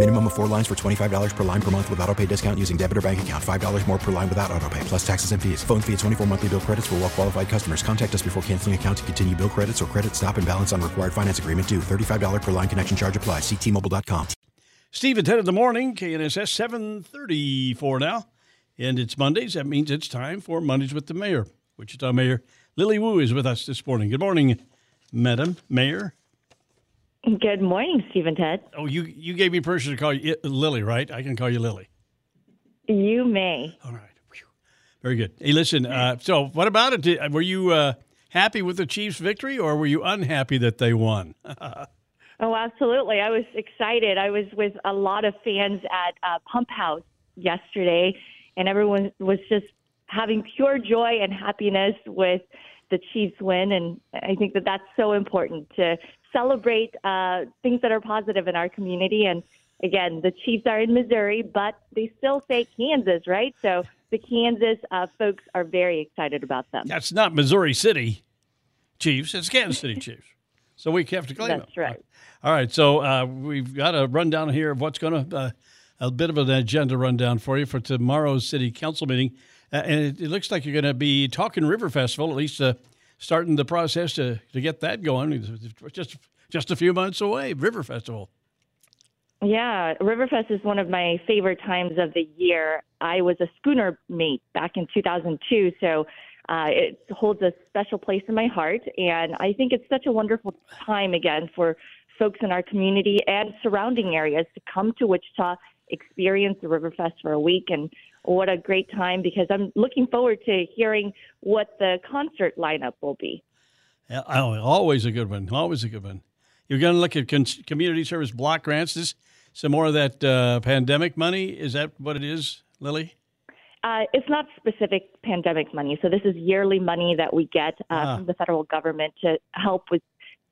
Minimum of four lines for $25 per line per month with auto pay discount using debit or bank account. $5 more per line without auto pay, plus taxes and fees. Phone fee at 24 monthly bill credits for well qualified customers. Contact us before canceling account to continue bill credits or credit stop and balance on required finance agreement due. $35 per line connection charge applies. Ctmobile.com. Steve and Ted in the morning, KNSS 734 now. And it's Mondays. That means it's time for Mondays with the Mayor. Wichita Mayor Lily Wu is with us this morning. Good morning, Madam Mayor. Good morning, Steve and Ted. Oh, you you gave me permission to call you uh, Lily, right? I can call you Lily. You may. All right. Very good. Hey, listen. Uh, so, what about it? Did, were you uh, happy with the Chiefs' victory, or were you unhappy that they won? Oh, absolutely. I was excited. I was with a lot of fans at uh, Pump House yesterday, and everyone was just having pure joy and happiness with the Chiefs win. And I think that that's so important to celebrate uh, things that are positive in our community. And again, the Chiefs are in Missouri, but they still say Kansas, right? So the Kansas uh, folks are very excited about them. That's not Missouri City Chiefs. It's Kansas City Chiefs. So we have to claim That's them. right. All right. So uh, we've got a rundown here of what's going to, uh, a bit of an agenda rundown for you for tomorrow's city council meeting. Uh, and it, it looks like you're going to be talking River Festival, at least uh, starting the process to, to get that going. Just, just a few months away, River Festival. Yeah, Riverfest is one of my favorite times of the year. I was a schooner mate back in 2002, so uh, it holds a special place in my heart. And I think it's such a wonderful time again for folks in our community and surrounding areas to come to Wichita, experience the Riverfest for a week. And what a great time because I'm looking forward to hearing what the concert lineup will be. Yeah, oh, always a good one. Always a good one. You're going to look at con- community service block grants. This some more of that uh, pandemic money. Is that what it is, Lily? Uh, it's not specific pandemic money. So this is yearly money that we get uh, Ah. from the federal government to help with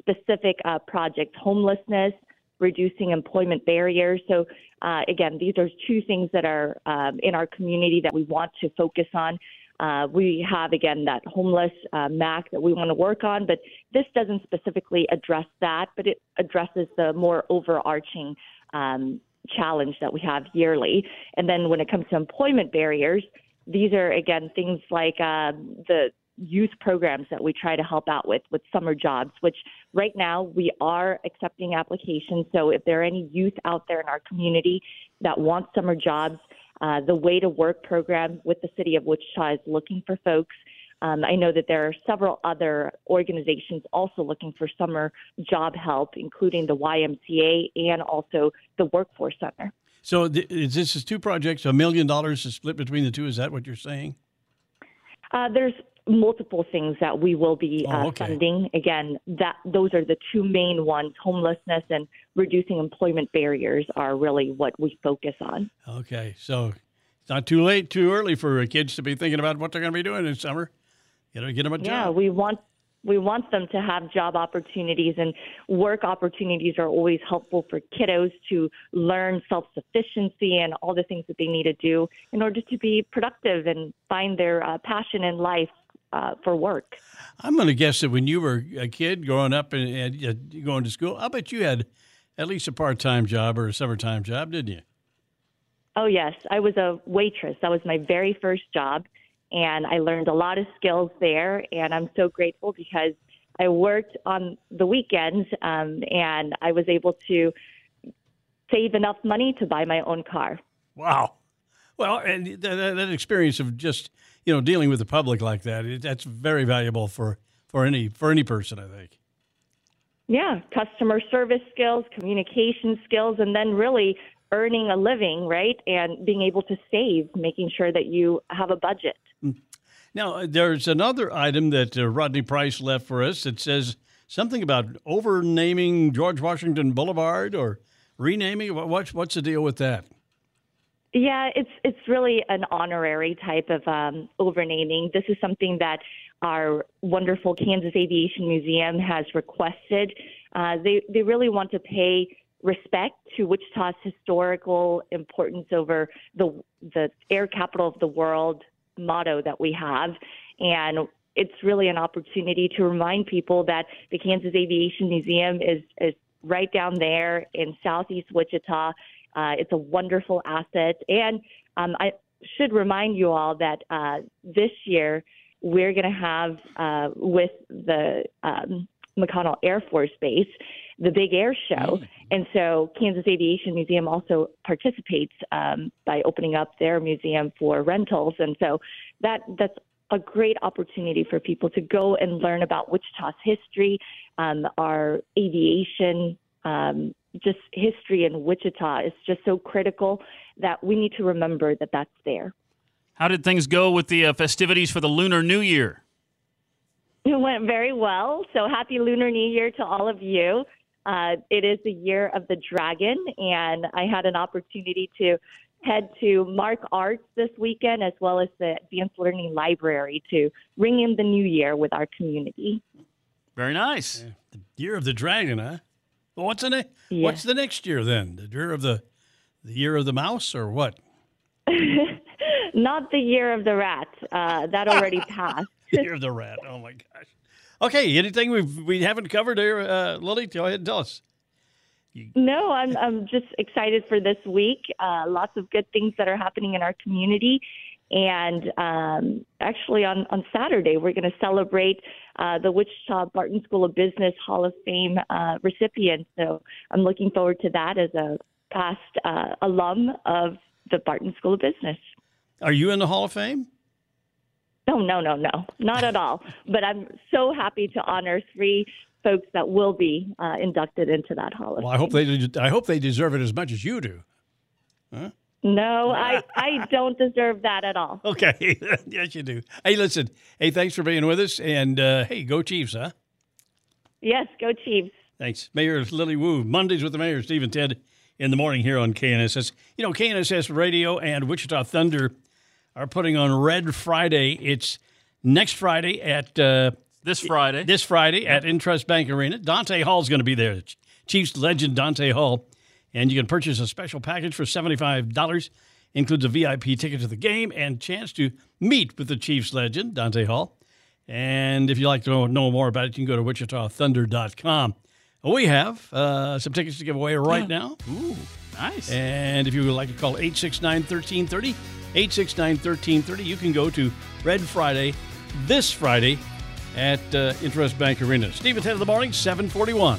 specific uh, projects, homelessness, reducing employment barriers. So uh, again, these are two things that are um, in our community that we want to focus on. Uh, we have again that homeless uh, MAC that we want to work on, but this doesn't specifically address that, but it addresses the more overarching um, challenge that we have yearly. And then when it comes to employment barriers, these are again things like um, the youth programs that we try to help out with with summer jobs which right now we are accepting applications so if there are any youth out there in our community that want summer jobs uh, the way to work program with the city of wichita is looking for folks um, I know that there are several other organizations also looking for summer job help, including the YMCA and also the Workforce Center. So th- is this is two projects, a million dollars is split between the two. Is that what you're saying? Uh, there's multiple things that we will be Oh, uh, okay. funding. Again, that those are the two main ones: homelessness and reducing employment barriers are really what we focus on. Okay, so it's not too late, too early for kids to be thinking about what they're going to be doing in summer. You know, get them a job. Yeah, we want we want them to have job opportunities and work opportunities are always helpful for kiddos to learn self-sufficiency and all the things that they need to do in order to be productive and find their uh, passion in life uh, for work. I'm going to guess that when you were a kid growing up and, and uh, going to school, I bet you had at least a part-time job or a summertime job, didn't you? Oh, yes. I was a waitress. That was my very first job. And I learned a lot of skills there. And I'm so grateful because I worked on the weekends um, and I was able to save enough money to buy my own car. Wow. Well, and that that experience of just you know dealing with the public like that, it, that's very valuable for for any for any person, I think. Yeah, customer service skills, communication skills, and then really earning a living, right? And being able to save, making sure that you have a budget. Now, there's another item that uh, Rodney Price left for us that says something about overnaming George Washington Boulevard or renaming. What's what's the deal with that? Yeah, it's it's really an honorary type of um, overnaming. This is something that our wonderful Kansas Aviation Museum has requested. Uh, they they really want to pay respect to Wichita's historical importance over the the air capital of the world motto that we have, and it's really an opportunity to remind people that the Kansas Aviation Museum is is right down there in southeast Wichita. Uh, it's a wonderful asset, and um, I should remind you all that uh, this year we're going to have uh, with the um, McConnell Air Force Base the big air show. Mm. And so Kansas Aviation Museum also participates um, by opening up their museum for rentals. And so that that's a great opportunity for people to go and learn about Wichita's history, um, our aviation, um, just history in Wichita is just so critical that we need to remember that that's there. How did things go with the uh, festivities for the Lunar New Year? It went very well. So happy Lunar New Year to all of you. Uh, it is the year of the dragon, and I had an opportunity to head to Mark Arts this weekend as well as the Advanced Learning Library to ring in the new year with our community. Very nice. Yeah. The year of the dragon, huh? Well, what's the ne- yeah. What's the next year then? The year of the the year of the mouse or what? Not the year of the rat. Uh, that already passed. year of the rat. Oh my gosh. Okay, anything we we haven't covered here, uh, Lily? Go ahead and tell us. No, I'm I'm just excited for this week. Uh, lots of good things that are happening in our community, and um, actually on on Saturday we're going to celebrate uh, the Wichita Barton School of Business Hall of Fame uh, recipient. So I'm looking forward to that as a past uh, alum of the Barton School of Business. Are you in the Hall of Fame? No, no, no, no, not at all. But I'm so happy to honor three folks that will be uh, inducted into that hall of Fame. well, I hope they I hope they deserve it as much as you do. Huh? No, I, I don't deserve that at all. Okay, yes you do. Hey, listen. Hey, thanks for being with us, and uh, hey, go Chiefs, huh? Yes, go Chiefs. Thanks, Mayor Lily Wu. Mondays with the Mayor, Steve and Ted, in the morning here on KNSS. You know, KNSS Radio and Wichita Thunder are putting on Red Friday. It's next Friday at uh, this Friday. This Friday at Intrust Bank Arena. Dante Hall is going to be there. Chiefs legend Dante Hall, and you can purchase a special package for seventy-five dollars. Includes a VIP ticket to the game and chance to meet with the Chiefs legend Dante Hall. And if you'd like to know more about it, you can go to WichitaThunder.com. We have uh, some tickets to give away right now. Ooh, nice. And if you would like to call 869 1330, 869 1330. You can go to Red Friday this Friday at uh, Intrust Bank Arena. Steve and Ted in the morning, 741.